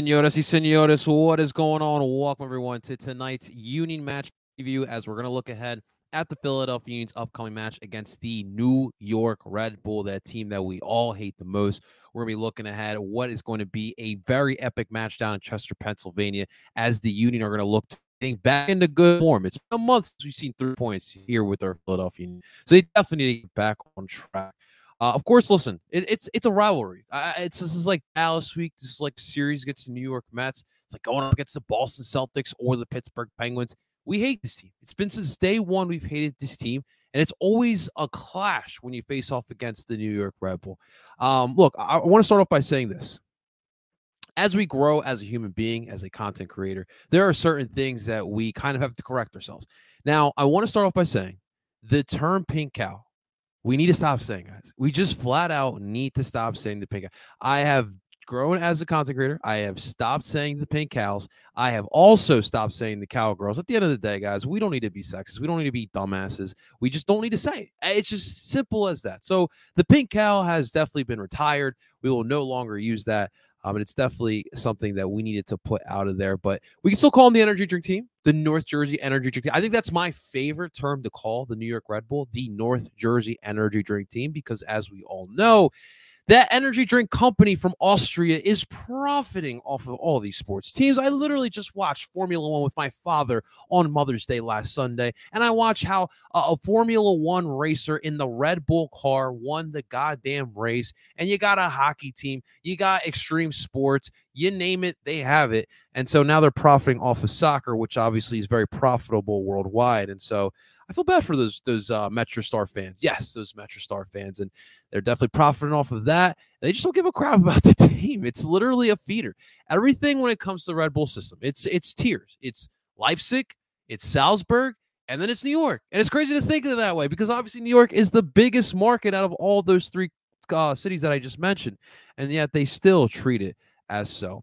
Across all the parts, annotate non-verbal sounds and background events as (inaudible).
Senoras y senores, what is going on? Welcome everyone to tonight's Union match preview as we're going to look ahead at the Philadelphia Union's upcoming match against the New York Red Bull, that team that we all hate the most. We're going to be looking ahead at what is going to be a very epic match down in Chester, Pennsylvania, as the Union are going to look to getting back into good form. It's been a month since we've seen three points here with our Philadelphia Union. So they definitely need to get back on track. Uh, of course, listen, it, it's it's a rivalry. It's this is like Dallas week. This is like series against the New York Mets. It's like going up against the Boston Celtics or the Pittsburgh Penguins. We hate this team. It's been since day one we've hated this team, and it's always a clash when you face off against the New York Red Bull. Um, look, I, I want to start off by saying this. As we grow as a human being, as a content creator, there are certain things that we kind of have to correct ourselves. Now, I want to start off by saying the term pink cow we need to stop saying, guys. We just flat out need to stop saying the pink. I have grown as a content creator. I have stopped saying the pink cows. I have also stopped saying the cowgirls. At the end of the day, guys, we don't need to be sexist. We don't need to be dumbasses. We just don't need to say it. Eh, it's just simple as that. So the pink cow has definitely been retired. We will no longer use that. Um, and it's definitely something that we needed to put out of there. But we can still call them the energy drink team, the North Jersey energy drink team. I think that's my favorite term to call the New York Red Bull, the North Jersey energy drink team, because as we all know, that energy drink company from Austria is profiting off of all these sports teams. I literally just watched Formula One with my father on Mother's Day last Sunday, and I watched how uh, a Formula One racer in the Red Bull car won the goddamn race. And you got a hockey team, you got extreme sports, you name it, they have it. And so now they're profiting off of soccer, which obviously is very profitable worldwide. And so I feel bad for those those uh, Metro Star fans. Yes, those MetroStar fans, and they're definitely profiting off of that. They just don't give a crap (laughs) about the team. It's literally a feeder. Everything when it comes to the Red Bull system, it's it's tiers. It's Leipzig, it's Salzburg, and then it's New York. And it's crazy to think of it that way because obviously New York is the biggest market out of all those three uh, cities that I just mentioned, and yet they still treat it as so.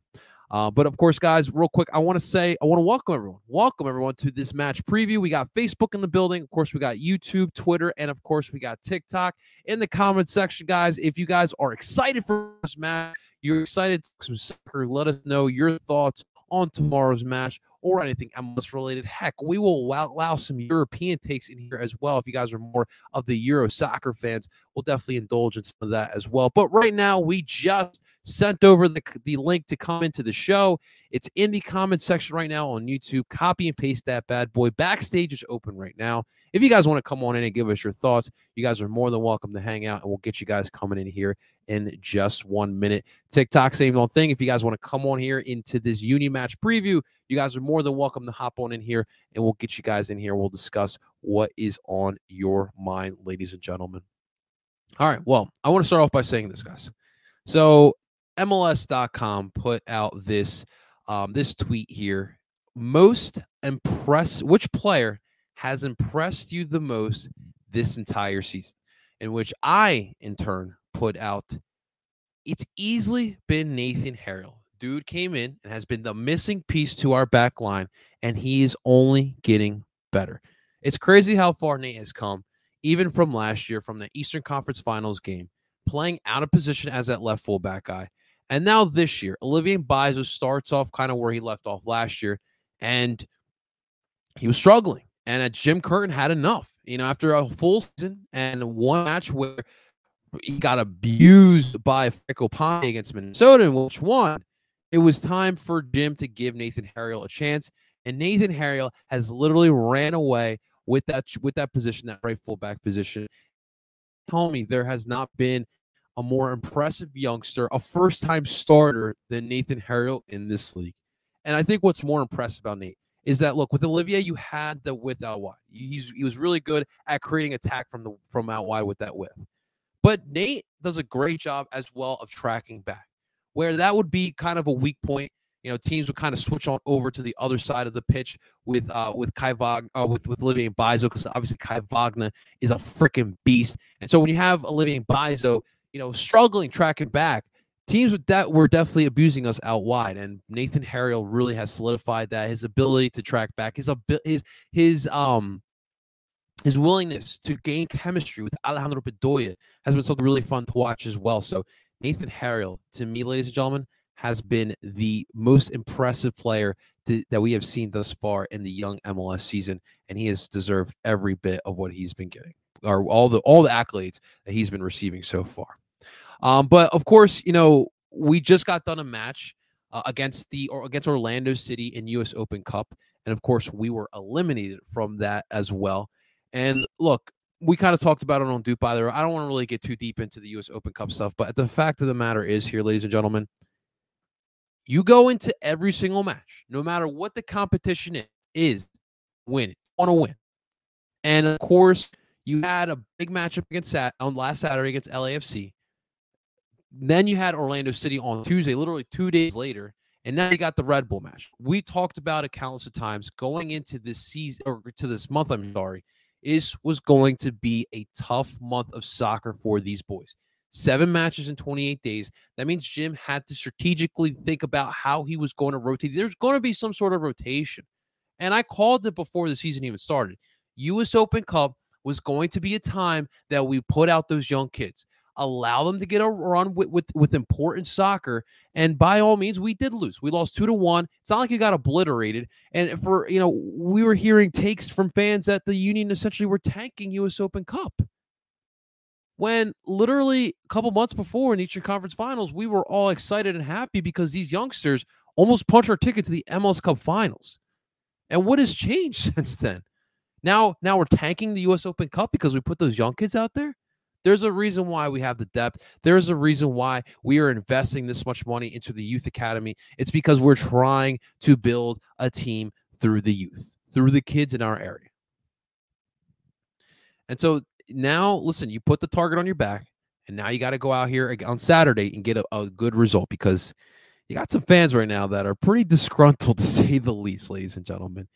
Uh, but of course, guys, real quick, I want to say, I want to welcome everyone. Welcome everyone to this match preview. We got Facebook in the building. Of course, we got YouTube, Twitter, and of course, we got TikTok in the comment section, guys. If you guys are excited for this match, you're excited some soccer, let us know your thoughts on tomorrow's match or anything MLS related. Heck, we will allow some European takes in here as well. If you guys are more of the Euro soccer fans, we'll definitely indulge in some of that as well. But right now, we just sent over the, the link to come into the show. It's in the comment section right now on YouTube. Copy and paste that bad boy. Backstage is open right now. If you guys want to come on in and give us your thoughts, you guys are more than welcome to hang out and we'll get you guys coming in here in just one minute. TikTok, same old thing. If you guys want to come on here into this Union match preview, you guys are more than welcome to hop on in here and we'll get you guys in here. We'll discuss what is on your mind, ladies and gentlemen. All right. Well, I want to start off by saying this, guys. So MLS.com put out this um, this tweet here. Most impressed, which player has impressed you the most this entire season? In which I, in turn, put out. It's easily been Nathan Harriel. Dude came in and has been the missing piece to our back line, and he is only getting better. It's crazy how far Nate has come, even from last year, from the Eastern Conference Finals game, playing out of position as that left fullback guy and now this year, Olivier Mbaizo starts off kind of where he left off last year, and he was struggling. And Jim Curtin had enough, you know, after a full season and one match where he got abused by Fragapane against Minnesota, in which one it was time for Jim to give Nathan Harriel a chance. And Nathan Harriel has literally ran away with that with that position, that right fullback position. Tell me there has not been a more impressive youngster, a first time starter than Nathan Harriel in this league. And I think what's more impressive about Nate is that look with Olivier, you had the width out wide. He's he was really good at creating attack from the from out wide with that width. But Nate does a great job as well of tracking back, where that would be kind of a weak point. You know, teams would kind of switch on over to the other side of the pitch with uh with Kai Wagner uh, with with Olivier Mbaizo because obviously Kai Wagner is a freaking beast. And so when you have Olivier Mbaizo you know, struggling tracking back. Teams with that were definitely abusing us out wide, and Nathan Harriel really has solidified that his ability to track back, his his his um his willingness to gain chemistry with Alejandro Bedoya has been something really fun to watch as well. So Nathan Harriel, to me, ladies and gentlemen, has been the most impressive player th- that we have seen thus far in the young MLS season, and he has deserved every bit of what he's been getting, or all the all the accolades that he's been receiving so far. Um, but of course, you know, we just got done a match uh, against the or against Orlando City in US Open Cup, and of course, we were eliminated from that as well. And look, we kind of talked about it on Dupe either. I don't want to really get too deep into the US Open Cup stuff, but the fact of the matter is here, ladies and gentlemen, you go into every single match, no matter what the competition is, is win. Want to win. And of course, you had a big matchup against Sat on last Saturday against LAFC. Then you had Orlando City on Tuesday, literally two days later, and now you got the Red Bull match. We talked about it countless of times going into this season or to this month. I'm sorry, is was going to be a tough month of soccer for these boys. Seven matches in 28 days. That means Jim had to strategically think about how he was going to rotate. There's going to be some sort of rotation. And I called it before the season even started. US Open Cup was going to be a time that we put out those young kids allow them to get a run with, with, with important soccer. And by all means, we did lose. We lost two to one. It's not like you got obliterated. And for you know, we were hearing takes from fans that the Union essentially were tanking U.S. Open Cup. When literally a couple months before in Eastern Conference Finals, we were all excited and happy because these youngsters almost punched our ticket to the MLS Cup Finals. And what has changed (laughs) since then? Now, now we're tanking the U.S. Open Cup because we put those young kids out there. There's a reason why we have the depth. There's a reason why we are investing this much money into the youth academy. It's because we're trying to build a team through the youth, through the kids in our area. And so now, listen, you put the target on your back, and now you got to go out here on Saturday and get a, a good result because you got some fans right now that are pretty disgruntled (laughs) to say the least, ladies and gentlemen.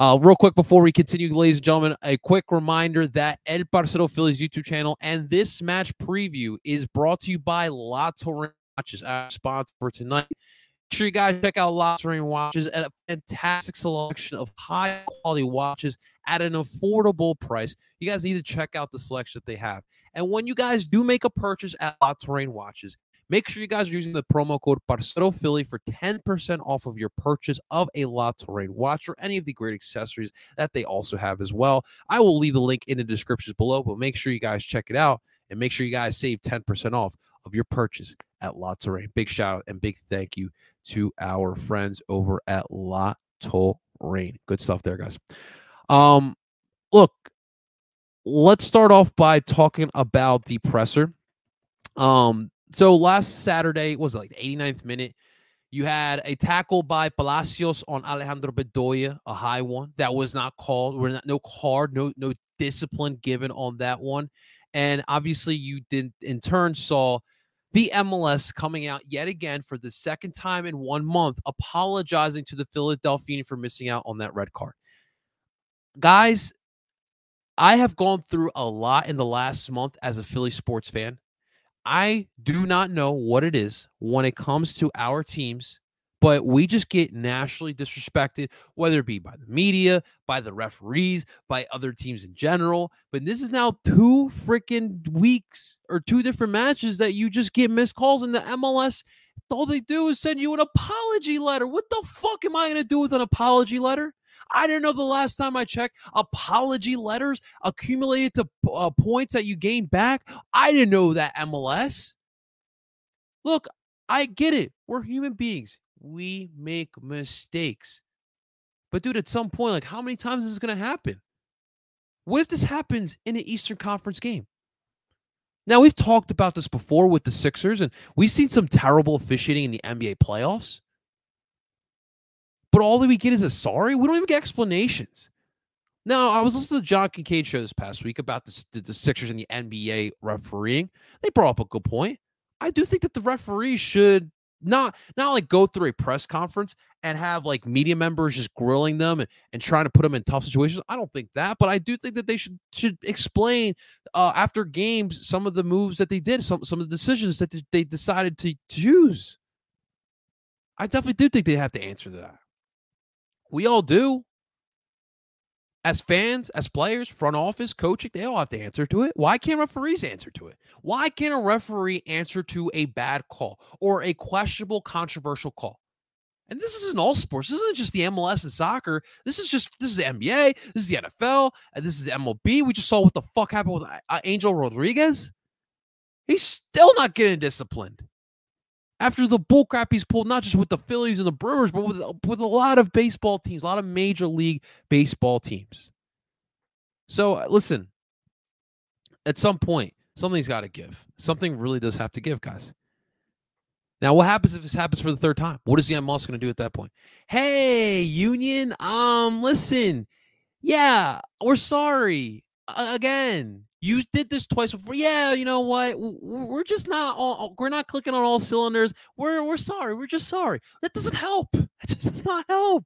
Uh, real quick before we continue, ladies and gentlemen, a quick reminder that El Parcero Phillies YouTube channel and this match preview is brought to you by La Watches, our sponsor for tonight. Make sure you guys check out La Watches at a fantastic selection of high quality watches at an affordable price. You guys need to check out the selection that they have. And when you guys do make a purchase at La Touraine Watches, Make sure you guys are using the promo code Parcero Philly for 10% off of your purchase of a La Touraine watch or any of the great accessories that they also have as well. I will leave the link in the descriptions below, but make sure you guys check it out and make sure you guys save 10% off of your purchase at La Touraine. Big shout out and big thank you to our friends over at La Touraine. Good stuff there, guys. Um, look, let's start off by talking about the presser. Um, so last Saturday was like the 89th minute. You had a tackle by Palacios on Alejandro Bedoya, a high one that was not called. We're not no card, no no discipline given on that one, and obviously you did in turn saw the MLS coming out yet again for the second time in one month, apologizing to the Philadelphia for missing out on that red card. Guys, I have gone through a lot in the last month as a Philly sports fan. I do not know what it is when it comes to our teams, but we just get nationally disrespected, whether it be by the media, by the referees, by other teams in general. But this is now two freaking weeks or two different matches that you just get missed calls in the MLS. All they do is send you an apology letter. What the fuck am I going to do with an apology letter? I didn't know the last time I checked. Apology letters accumulated to uh, points that you gain back. I didn't know that MLS. Look, I get it. We're human beings. We make mistakes. But dude, at some point, like how many times is this going to happen? What if this happens in an Eastern Conference game? Now, we've talked about this before with the Sixers, and we've seen some terrible officiating in the NBA playoffs. But all that we get is a sorry. We don't even get explanations. Now, I was listening to the John Kincade show this past week about the, the, the Sixers and the NBA refereeing. They brought up a good point. I do think that the referees should not not like go through a press conference and have like media members just grilling them and, and trying to put them in tough situations. I don't think that, but I do think that they should should explain uh, after games some of the moves that they did, some some of the decisions that they decided to, to choose. I definitely do think they have to answer that. We all do. as fans, as players, front office, coaching, they all have to answer to it. Why can't referees answer to it? Why can't a referee answer to a bad call or a questionable, controversial call? And this isn't all sports. This isn't just the MLS and soccer. This is just this is the NBA. This is the NFL. And this is the MLB. We just saw what the fuck happened with uh, Angel Rodriguez. He's still not getting disciplined after the bullcrap he's pulled, not just with the Phillies and the Brewers, but with, with a lot of baseball teams, a lot of major league baseball teams. So uh, listen, at some point, something's got to give. Something really does have to give, guys. Now, what happens if this happens for the third time? What is the MLS going to do at that point? Hey, Union, um, listen, yeah, we're sorry again you did this twice before. Yeah, you know what? We're just not all, we're not clicking on all cylinders. We're we're sorry. We're just sorry. That doesn't help. (laughs) It just does not help.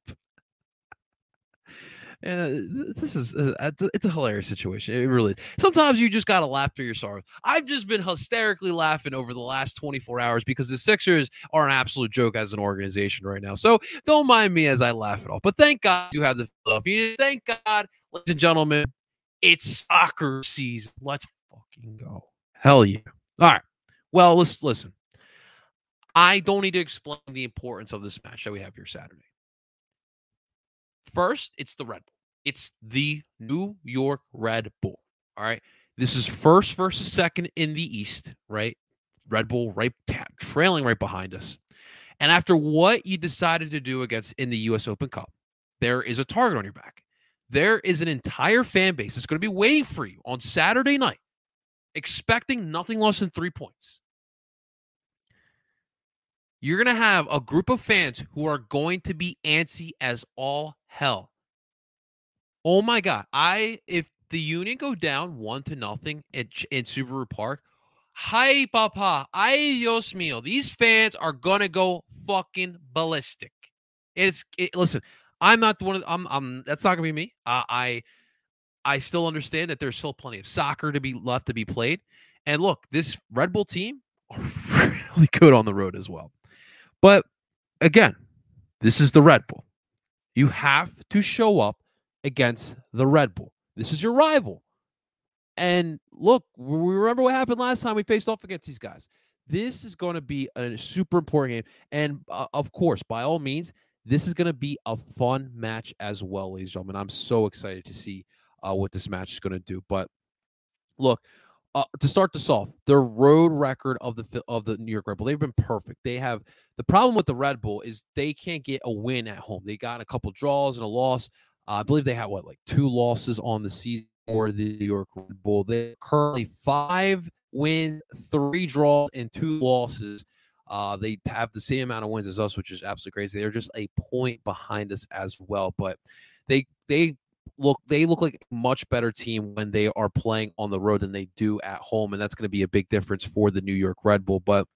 And uh, this is uh, it's a hilarious situation. It really. Is. Sometimes you just gotta laugh through your sorrow. I've just been hysterically laughing over the last 24 hours because the Sixers are an absolute joke as an organization right now. So don't mind me as I laugh at all. But thank God you have the Philadelphia. Thank God, ladies and gentlemen, it's soccer season. Let's fucking go. Hell yeah. All right. Well, let's listen. I don't need to explain the importance of this match that we have here Saturday. First, it's the Red Bull. It's the New York Red Bull. All right. This is first versus second in the East, right? Red Bull right trailing right behind us. And after what you decided to do against in the US Open Cup, there is a target on your back there is an entire fan base that's going to be waiting for you on Saturday night, expecting nothing less than three points. You're going to have a group of fans who are going to be antsy as all hell. Oh my God. I, if the Union go down one to nothing in, in Subaru Park, hi, papa, ay, Dios mío. These fans are going to go fucking ballistic. It's, it, listen, I'm not the one. Of, I'm. I'm. That's not gonna be me. Uh, I. I still understand that there's still plenty of soccer to be left to be played. And look, this Red Bull team are (laughs) really good on the road as well. But again, this is the Red Bull. You have to show up against the Red Bull. This is your rival. And look, we remember what happened last time we faced off against these guys. This is going to be a super important game. And uh, of course, by all means, this is going to be a fun match as well, ladies and gentlemen. I'm so excited to see uh, what this match is going to do. But look, uh, to start this off, the road record of the of the New York Red Bull, they've been perfect. They have the problem with the Red Bull is they can't get a win at home. They got a couple draws and a loss. Uh, I believe they had what like two losses on the season for the New York Red Bull. They currently five wins, three draws, and two losses uh, they have the same amount of wins as us, which is absolutely crazy. They're just a point behind us as well, but they they look they look like a much better team when they are playing on the road than they do at home, and that's going to be a big difference for the New York Red Bull. But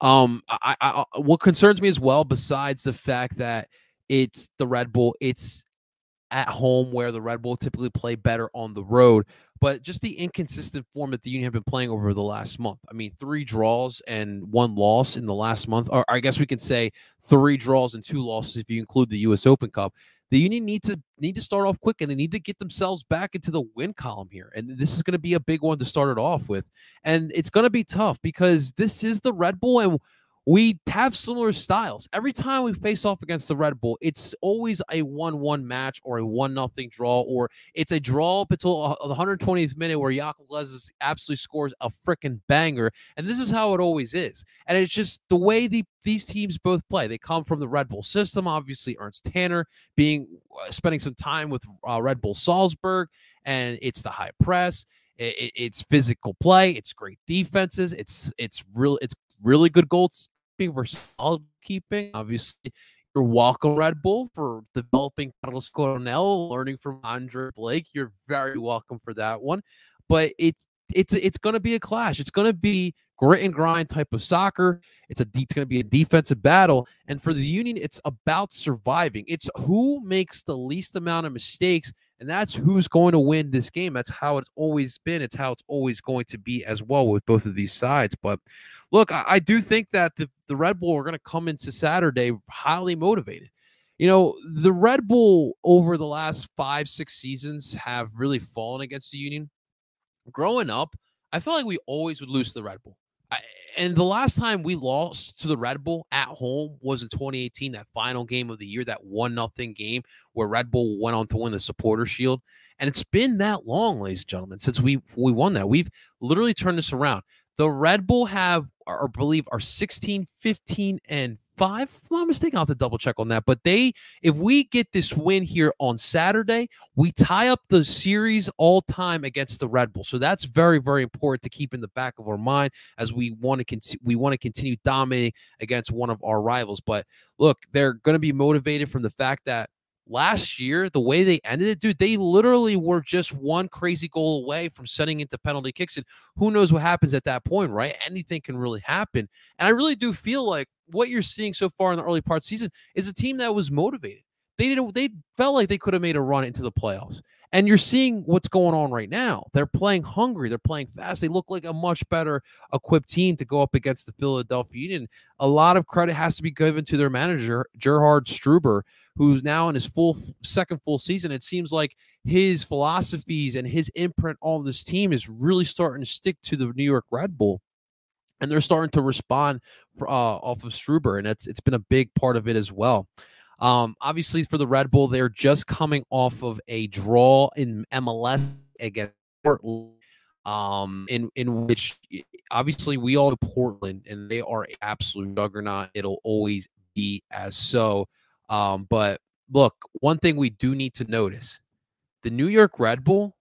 um, I, I what concerns me as well, besides the fact that it's the Red Bull, it's at home where the Red Bull typically play better on the road but just the inconsistent form that the Union have been playing over the last month. I mean, three draws and one loss in the last month, or I guess we can say three draws and two losses if you include the U.S. Open Cup. The Union need to need to start off quick, and they need to get themselves back into the win column here. And this is going to be a big one to start it off with, and it's going to be tough because this is the Red Bull, and we have similar styles. Every time we face off against the Red Bull, it's always a 1 1 match or a 1 nothing draw, or it's a draw up until the 120th minute where Jakob Glesnes absolutely scores a freaking banger. And this is how it always is. And it's just the way the, these teams both play. They come from the Red Bull system. Obviously, Ernst Tanner being uh, spending some time with uh, Red Bull Salzburg, and it's the high press. it's physical play. It's great defenses. It's it's real. It's really good goals versus keeping. Obviously, you're welcome, Red Bull, for developing Carlos Coronel, learning from Andre Blake. You're very welcome for that one. But it's it's it's going to be a clash. It's going to be grit and grind type of soccer. It's a it's going to be a defensive battle, and for the Union, it's about surviving. It's who makes the least amount of mistakes, and that's who's going to win this game. That's how it's always been. It's how it's always going to be as well with both of these sides. But look, I, I do think that the, the Red Bull are going to come into Saturday highly motivated you know, the Red Bull over the last five, six seasons have really fallen against the Union. Growing up, I felt like we always would lose to the Red Bull. I, and the last time we lost to the Red Bull at home was in 2018, that final game of the year, that one nothing game where Red Bull went on to win the supporter shield. And it's been that long, ladies and gentlemen, since we we won that. We've literally turned this around. The Red Bull have, or believe, are 16, 15, and five. If I'm mistaken, I'll have to double check on that. But they, if we get this win here on Saturday, we tie up the series all time against the Red Bull. So that's very, very important to keep in the back of our mind as we want to continue. We want to continue dominating against one of our rivals. But look, they're going to be motivated from the fact that last year, the way they ended it, dude, they literally were just one crazy goal away from setting into penalty kicks. And who knows what happens at that point, right? Anything can really happen. And I really do feel like what you're seeing so far in the early part the season is a team that was motivated. They didn't they felt like they could have made a run into the playoffs. And you're seeing what's going on right now. They're playing hungry. They're playing fast. They look like a much better equipped team to go up against the Philadelphia Union. A lot of credit has to be given to their manager, Gerhard Struber, who's now in his full second full season. It seems like his philosophies and his imprint on this team is really starting to stick to the New York Red Bull and they're starting to respond uh, off of Struber, and it's it's been a big part of it as well. Um, obviously, for the Red Bull, they're just coming off of a draw in MLS against Portland, um, in in which obviously we all know Portland, and they are absolute juggernaut. It'll always be as so. Um, but look, one thing we do need to notice: the New York Red Bull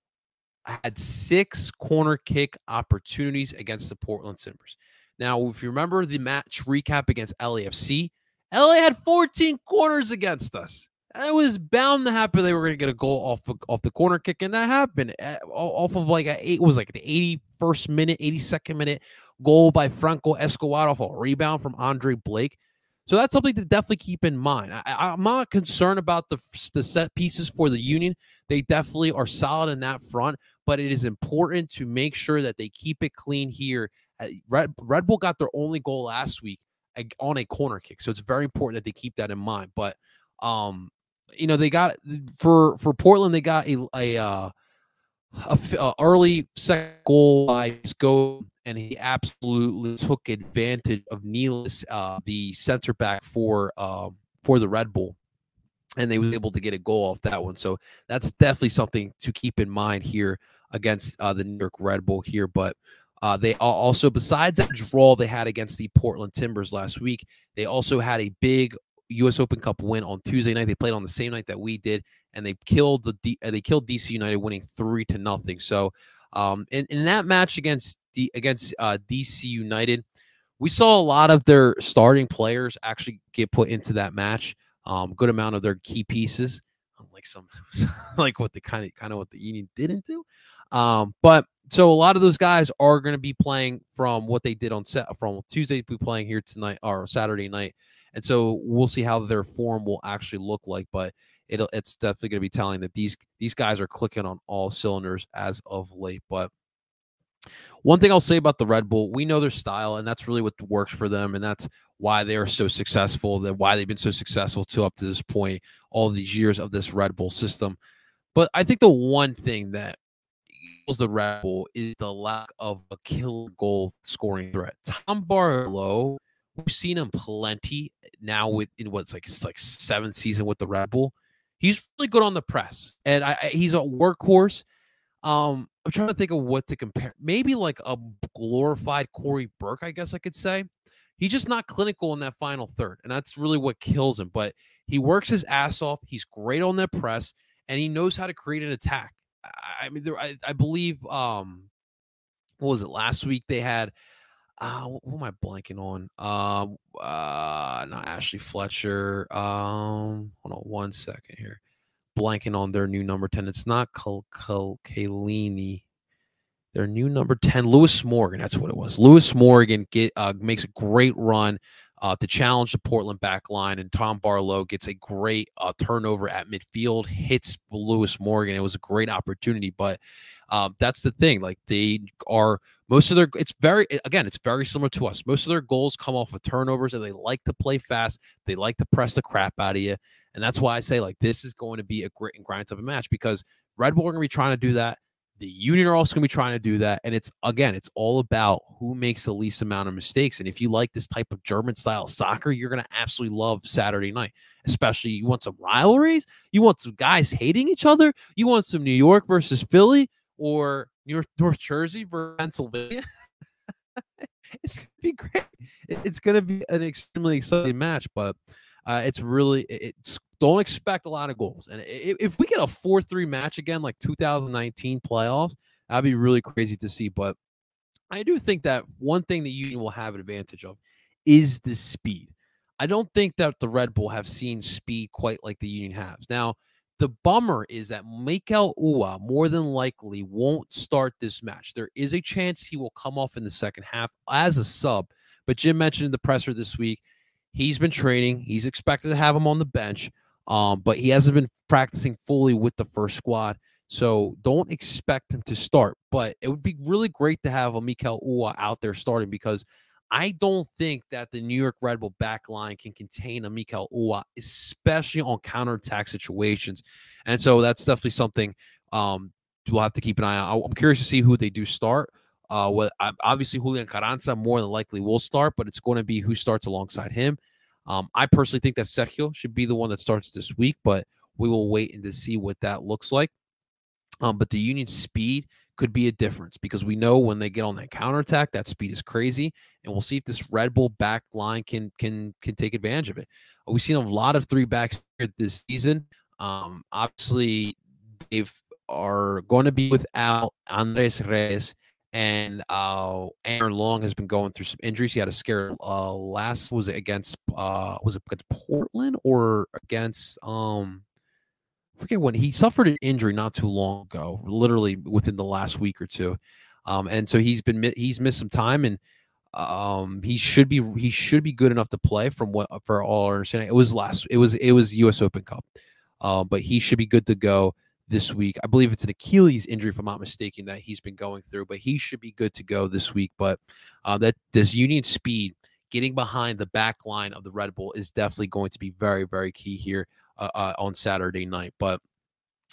had six corner kick opportunities against the Portland Timbers. Now, if you remember the match recap against LAFC, LA had 14 corners against us. It was bound to happen. They were going to get a goal off of, off the corner kick, and that happened eh, off of like a eight was like the 81st minute, 82nd minute goal by Franco Escobar off a rebound from Andre Blake. So that's something to definitely keep in mind. I, am not concerned about the the set pieces for the Union. They definitely are solid in that front, but it is important to make sure that they keep it clean here. Uh, Red, Red Bull got their only goal last week on a corner kick, so it's very important that they keep that in mind. But um, you know, they got for for Portland, they got a a, uh, a, a early second goal by Go, and he absolutely took advantage of Nealis, uh, the center back for um for the Red Bull and they were able to get a goal off that one. So that's definitely something to keep in mind here against uh, the New York Red Bull here. But uh, they also, besides that draw they had against the Portland Timbers last week, they also had a big U.S. Open Cup win on Tuesday night. They played on the same night that we did, and they killed the D- they killed DC United, winning three to nothing. So, um, in, in that match against D- against uh, DC United, we saw a lot of their starting players actually get put into that match um, good amount of their key pieces, like some (laughs) like what the kind of kind of what the Union didn't do. Um, but so a lot of those guys are going to be playing from what they did on set from Tuesday be playing here tonight or Saturday night, and so we'll see how their form will actually look like. But it'll it's definitely going to be telling that these these guys are clicking on all cylinders as of late. But one thing I'll say about the Red Bull, we know their style, and that's really what works for them, and that's why they are so successful, that why they've been so successful to up to this point, all these years of this Red Bull system. But I think the one thing that equals the Red Bull is the lack of a killer goal scoring threat. Tom Barlow, we've seen him plenty now with in what's like it's like seventh season with the Red Bull. He's really good on the press, and I, I he's a workhorse. Um, I'm trying to think of what to compare. Maybe like a glorified Cory Burke, I guess I could say. He's just not clinical in that final third, and that's really what kills him. But he works his ass off. He's great on that press, and he knows how to create an attack. I, mean, there, I, I, believe, um, what was it last week? They had, uh, who am I blanking on? Um, uh, not Ashley Fletcher. Um, hold on one second here. Blanking on their new number ten. It's not Kal Kalini their new number 10, Lewis Morgan. That's what it was. Lewis Morgan get uh, makes a great run uh, to challenge the Portland back line, and Tom Barlow gets a great uh, turnover at midfield, hits Lewis Morgan. It was a great opportunity, but um, that's the thing. Like they are most of their. It's very again. It's very similar to us. Most of their goals come off of turnovers, and they like to play fast. They like to press the crap out of you. And that's why I say like this is going to be a grit and grind type of match because Red Bull are going to be trying to do that. The Union are also going to be trying to do that. And it's again, it's all about who makes the least amount of mistakes. And if you like this type of German style soccer, you're going to absolutely love Saturday night. Especially you want some rivalries, you want some guys hating each other, you want some New York versus Philly or New York, North Jersey versus Pennsylvania. (laughs) it's gonna be great. It's gonna be an extremely exciting match, but uh, it's really it's don't expect a lot of goals. And if we get a four-three match again, like 2019 playoffs, that'd be really crazy to see. But I do think that one thing the Union will have an advantage of is the speed. I don't think that the Red Bull have seen speed quite like the Union has. Now, the bummer is that Mikel Uhre more than likely won't start this match. There is a chance he will come off in the second half as a sub. But Jim mentioned in the presser this week, he's been training. He's expected to have him on the bench, um, but he hasn't been practicing fully with the first squad. So don't expect him to start. But it would be really great to have a Mikel Uhre out there starting because – I don't think that the New York Red Bull back line can contain a Mikel Uhre, especially on counterattack situations. And so that's definitely something um, we'll have to keep an eye on. I'm curious to see who they do start. Uh, well, obviously Julian Carranza more than likely will start, but it's going to be who starts alongside him. Um, I personally think that Sergio should be the one that starts this week, but we will wait and to see what that looks like. Um, but the Union speed could be a difference because we know when they get on that counterattack, that speed is crazy. And we'll see if this Red Bull back line can can can take advantage of it. We've seen a lot of three backs this season. Um, obviously, they are going to be without Andres Reyes and uh Aaron Long has been going through some injuries. He had a scare uh last was it against uh was it against Portland or against um forget when he suffered an injury not too long ago, literally within the last week or two. Um, and so he's been he's missed some time, and um, he should be he should be good enough to play from what for all our understanding. It was last it was it was U.S. Open Cup, uh, but he should be good to go this week. I believe it's an Achilles injury, if I'm not mistaken, that he's been going through, but he should be good to go this week. But uh, that this Union speed getting behind the back line of the Red Bull is definitely going to be very very key here uh, uh, on Saturday night. But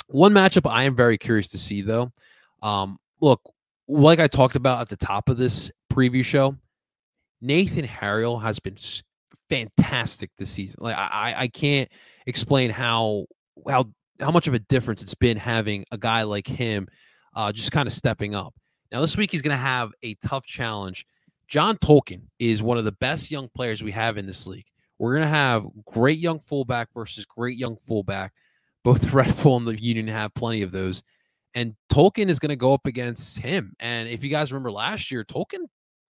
one matchup I am very curious to see, though. Um, look, like I talked about at the top of this preview show, Nathan Harriel has been fantastic this season. Like I, I can't explain how how how much of a difference it's been having a guy like him uh, just kind of stepping up. Now this week he's going to have a tough challenge. John Tolkin is one of the best young players we have in this league. We're going to have great young fullback versus great young fullback. Both (laughs) Red Bull and the Union have plenty of those. And Tolkin is going to go up against him. And if you guys remember last year, Tolkin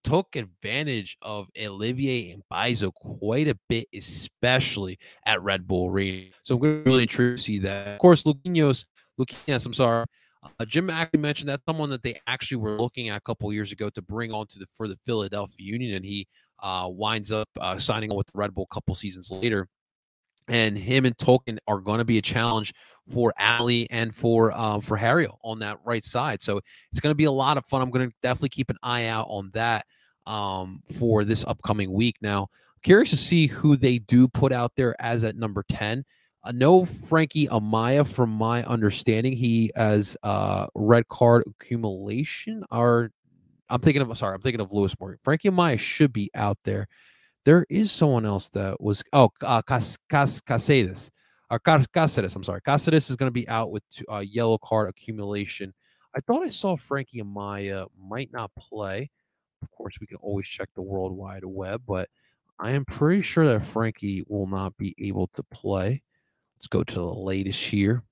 took advantage of Olivier and Mbaizo quite a bit, especially at Red Bull Arena. So I'm really intrigued to see that. Of course, Luquinhas, Luquinhas, I'm sorry. Uh, Jim actually mentioned that someone that they actually were looking at a couple years ago to bring on to the for the Philadelphia Union, and he uh, winds up uh, signing on with Red Bull a couple seasons later. And him and Tolkin are going to be a challenge for Ali and for uh, for Harriel on that right side. So it's going to be a lot of fun. I'm going to definitely keep an eye out on that um, for this upcoming week. Now, curious to see who they do put out there as at number 10. Uh, no Frankie Amaya, from my understanding. He has uh, red card accumulation or I'm thinking of sorry, I'm thinking of Lewis Morgan. Frankie Amaya should be out there. There is someone else that was oh uh, Cas, Cas, Cásseres or Cásseres. I'm sorry, Cásseres is going to be out with uh, yellow card accumulation. I thought I saw Frankie Amaya might not play. Of course, we can always check the World Wide Web, but I am pretty sure that Frankie will not be able to play. Let's go to the latest here.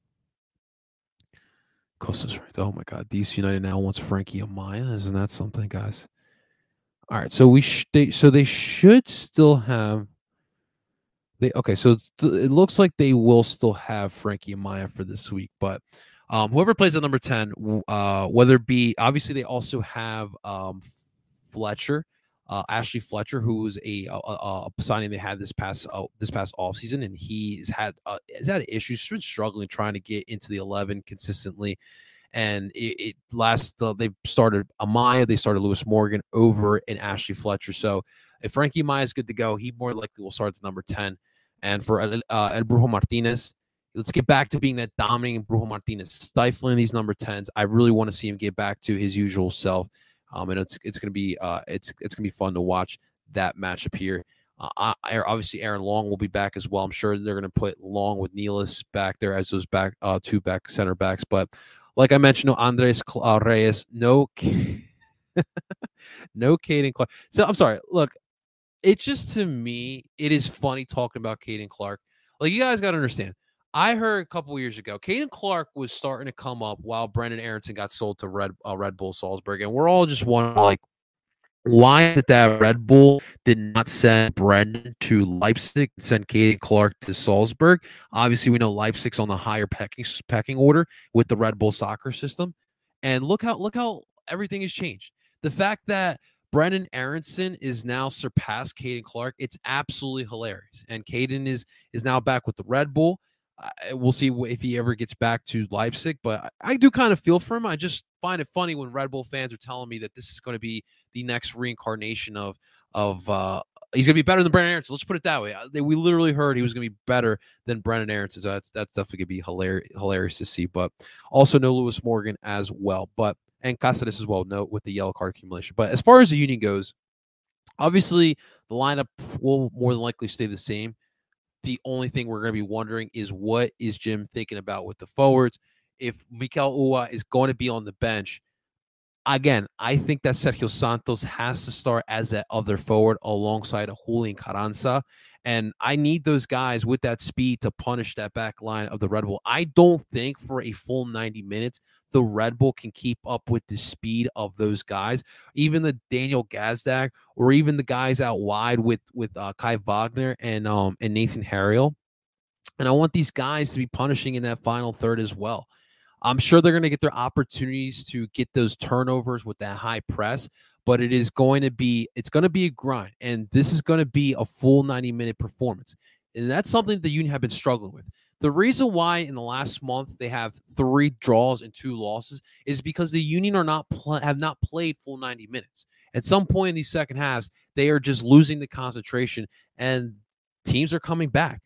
Costa's right. Oh my God, DC United now wants Frankie Amaya. Isn't that something, guys? All right, so we sh- they so they should still have they okay. So it looks like they will still have Frankie Amaya for this week, but um, whoever plays at number ten, uh, whether it be obviously they also have um, Fletcher, uh, Ashley Fletcher, who was a, a, a, signing they had this past uh, this past off season, and he's had uh, has had issues. He's been struggling trying to get into the eleven consistently. And it, it last uh, they started Amaya, they started Lewis Morgan over and Ashley Fletcher. So if Frankie Amaya is good to go, he more likely will start at number ten. And for uh, El Brujo Martinez, let's get back to being that dominating Brujo Martinez, stifling these number 10s. I really want to see him get back to his usual self. Um, and it's it's gonna be uh it's it's gonna be fun to watch that matchup here. Uh, I, obviously, Aaron Long will be back as well. I'm sure they're going to put Long with Nealis back there as those back uh, two back center backs. But like I mentioned, no Andres uh, Reyes, no, (laughs) no Caden Clark. So I'm sorry. Look, it's just to me, it is funny talking about Caden Clark. Like you guys got to understand. I heard a couple years ago, Caden Clark was starting to come up while Brenden Aaronson got sold to Red uh, Red Bull Salzburg, and we're all just wondering, like, why did that Red Bull did not send Brenden to Leipzig, send Caden Clark to Salzburg? Obviously, we know Leipzig's on the higher pecking pecking order with the Red Bull soccer system, and look how look how everything has changed. The fact that Brenden Aaronson is now surpassed Caden Clark, it's absolutely hilarious. And Caden is is now back with the Red Bull we'll see if he ever gets back to Leipzig, but I do kind of feel for him. I just find it funny when Red Bull fans are telling me that this is going to be the next reincarnation of of uh he's going to be better than Brenden Aaronson. Let's put it that way. Uh, we literally heard he was going to be better than Brenden Aaronson. So that's that's definitely going to be hilarious hilarious to see. But also no Lewis Morgan as well. But and Cásseres as well. Note with the yellow card accumulation. But as far as the union goes, obviously the lineup will more than likely stay the same. The only thing we're going to be wondering is what is Jim thinking about with the forwards? If Mikel Uhre is going to be on the bench, again, I think that Sergio Santos has to start as that other forward alongside Julian Carranza. And I need those guys with that speed to punish that back line of the Red Bull. I don't think for a full 90 minutes the Red Bull can keep up with the speed of those guys. Even the Daniel Gazdag or even the guys out wide with with uh, Kai Wagner and um and Nathan Harriel. And I want these guys to be punishing in that final third as well. I'm sure they're going to get their opportunities to get those turnovers with that high press, but it is going to be it's going to be a grind and this is going to be a full 90 minute performance. And that's something the Union have been struggling with. The reason why in the last month they have three draws and two losses is because the Union are not pl- have not played full 90 minutes. At some point in these second halves, they are just losing the concentration and teams are coming back.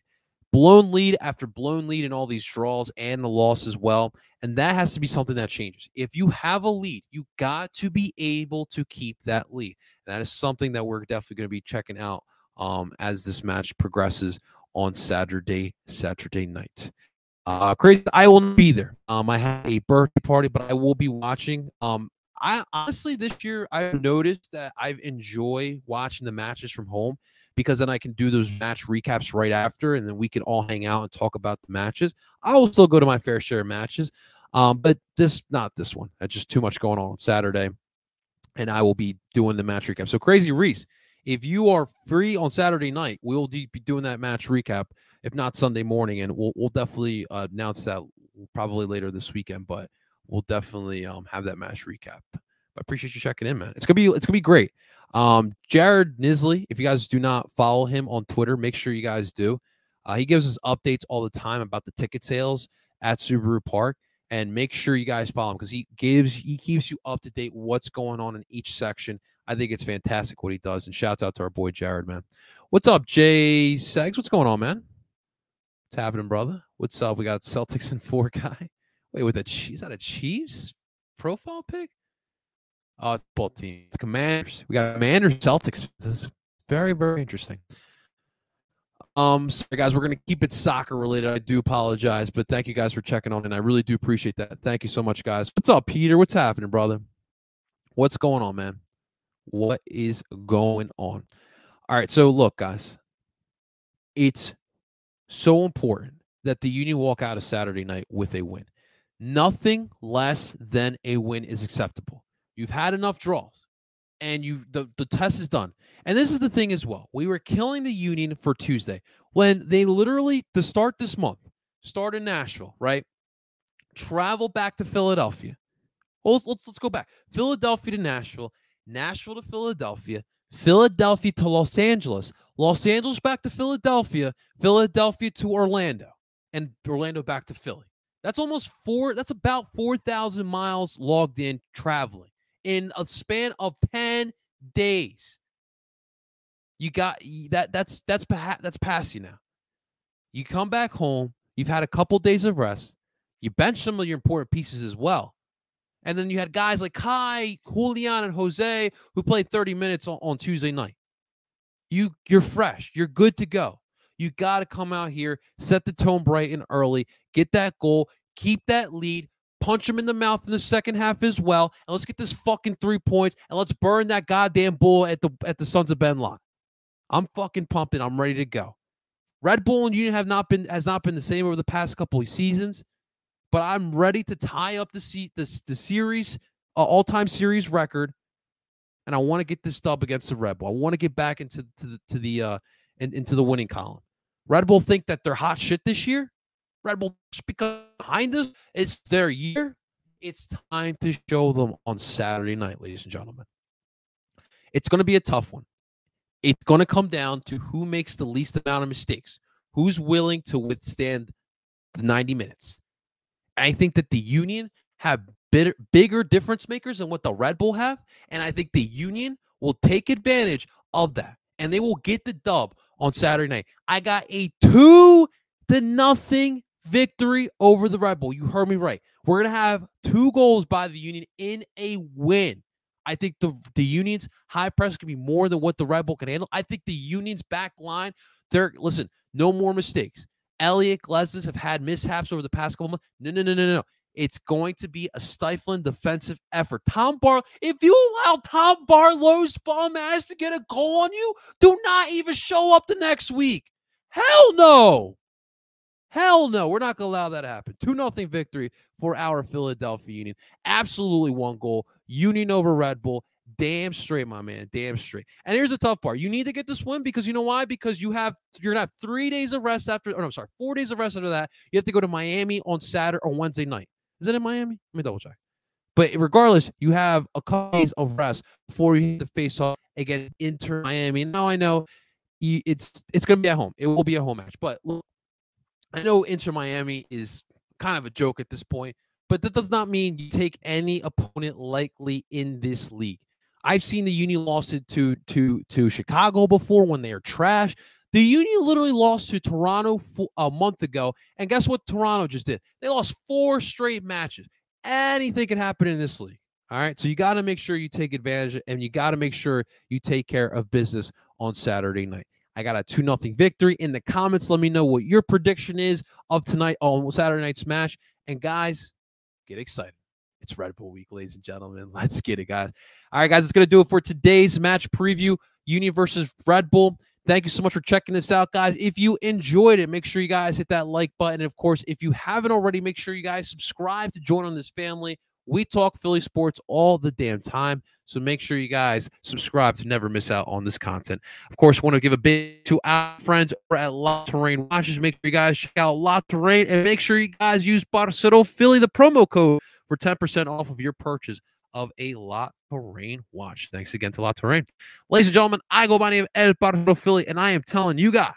Blown lead after blown lead in all these draws and the loss as well. And that has to be something that changes. If you have a lead, you got to be able to keep that lead. That is something that we're definitely going to be checking out um, as this match progresses on Saturday, Saturday night. Uh, crazy. I will be there. Um, I have a birthday party, but I will be watching. Um, I honestly this year I've noticed that I enjoy watching the matches from home because then I can do those match recaps right after, and then we can all hang out and talk about the matches. I will still go to my fair share of matches, um, but this not this one. That's just too much going on on Saturday, and I will be doing the match recap. So crazy Reese, if you are free on Saturday night, we'll be doing that match recap. If not Sunday morning, and we'll we'll definitely uh, announce that probably later this weekend. But we'll definitely um, have that match recap. I appreciate you checking in, man. It's gonna be it's gonna be great. Um, Jared Nisley, if you guys do not follow him on Twitter, make sure you guys do. Uh, he gives us updates all the time about the ticket sales at Subaru Park, and make sure you guys follow him because he gives he keeps you up to date what's going on in each section I think it's fantastic what he does. And shouts out to our boy Jared, man. What's up, Jay Segs? What's going on, man? What's happening, brother? What's up? We got Celtics and four guy. (laughs) Wait, with a is that a Chiefs profile pick? Oh, it's both teams. Commanders. We got Commanders, Celtics. This is very, very interesting. Um, sorry guys, we're gonna keep it soccer related. I do apologize, but thank you guys for checking on, and I really do appreciate that. Thank you so much, guys. What's up, Peter? What's happening, brother? What's going on, man? What is going on? All right. So, look, guys, it's so important that the Union walk out of Saturday night with a win. Nothing less than a win is acceptable. You've had enough draws and you the, the test is done. And this is the thing as well. We were killing the Union for Tuesday when they literally to start this month, start in Nashville, right? Travel back to Philadelphia. Well, let's, let's, let's go back. Philadelphia to Nashville, Nashville to Philadelphia, Philadelphia to Los Angeles, Los Angeles back to Philadelphia, Philadelphia to Orlando, and Orlando back to Philly. That's almost four, that's about 4,000 miles logged in traveling in a span of 10 days. You got that, that's, that's, that's past you now. You come back home, you've had a couple days of rest, you bench some of your important pieces as well. And then you had guys like Kai, Julian, and Jose who played 30 minutes on, on Tuesday night. You you're fresh. You're good to go. You got to come out here, set the tone bright and early, get that goal, keep that lead, punch him in the mouth in the second half as well, and let's get this fucking three points and let's burn that goddamn bull at the at the Sons of Ben lot. I'm fucking pumping. I'm ready to go. Red Bull and Union have not been has not been the same over the past couple of seasons, but I'm ready to tie up the seat the, the series uh, all time series record, and I want to get this dub against the Red Bull. I want to get back into to the to the uh in, into the winning column. Red Bull think that they're hot shit this year. Red Bull because behind us. It's their year. It's time to show them on Saturday night, ladies and gentlemen. It's going to be a tough one. It's going to come down to who makes the least amount of mistakes, who's willing to withstand the 90 minutes. I think that the Union have bitter, bigger difference makers than what the Red Bull have. And I think the Union will take advantage of that and they will get the dub on Saturday night. I got a two to nothing victory over the Red Bull. You heard me right. We're going to have two goals by the Union in a win. I think the the Union's high press can be more than what the Red Bull can handle. I think the Union's back line, they're listen, no more mistakes. Elliott Glesnes have had mishaps over the past couple months. No, no, no, no, no. It's going to be a stifling defensive effort. Tom Bar, if you allow Tom Barlow's bum ass to get a goal on you, do not even show up the next week. Hell no. Hell no, we're not going to allow that to happen. 2 nothing victory for our Philadelphia Union. Absolutely one goal. Union over Red Bull. Damn straight, my man. Damn straight. And here's the tough part. You need to get this win because you know why? Because you have you're gonna have three days of rest after. Oh, no, sorry, four days of rest after that. You have to go to Miami on Saturday or Wednesday night. Is it in Miami? Let me double check. But regardless, you have a couple days of rest before you have to face off against Inter Miami. Now I know it's it's gonna be at home. It will be a home match. But look, I know Inter Miami is kind of a joke at this point, but that does not mean you take any opponent likely in this league. I've seen the Union lost it to to to Chicago before when they are trash. The Union literally lost to Toronto a month ago, and guess what? Toronto just did. They lost four straight matches. Anything can happen in this league. All right, so you got to make sure you take advantage, and you got to make sure you take care of business on Saturday night. I got a 2 nothing victory. In the comments, let me know what your prediction is of tonight on Saturday Night Smash. And guys, get excited. It's Red Bull week, ladies and gentlemen. (laughs) Let's get it, guys. All right, guys, it's going to do it for today's match preview Union versus Red Bull. Thank you so much for checking this out, guys. If you enjoyed it, make sure you guys hit that like button. And of course, if you haven't already, make sure you guys subscribe to join on this family. We talk Philly sports all the damn time. So make sure you guys subscribe to never miss out on this content. Of course, want to give a big to our friends over at La Terrain Watches. Make sure you guys check out La Terrain and make sure you guys use Barcelo Philly, the promo code for 10% off of your purchase of a La Terrain watch. Thanks again to La Terrain. Ladies and gentlemen, I go by name El Barcelo Philly, and I am telling you guys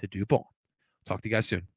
to do ball. Talk to you guys soon.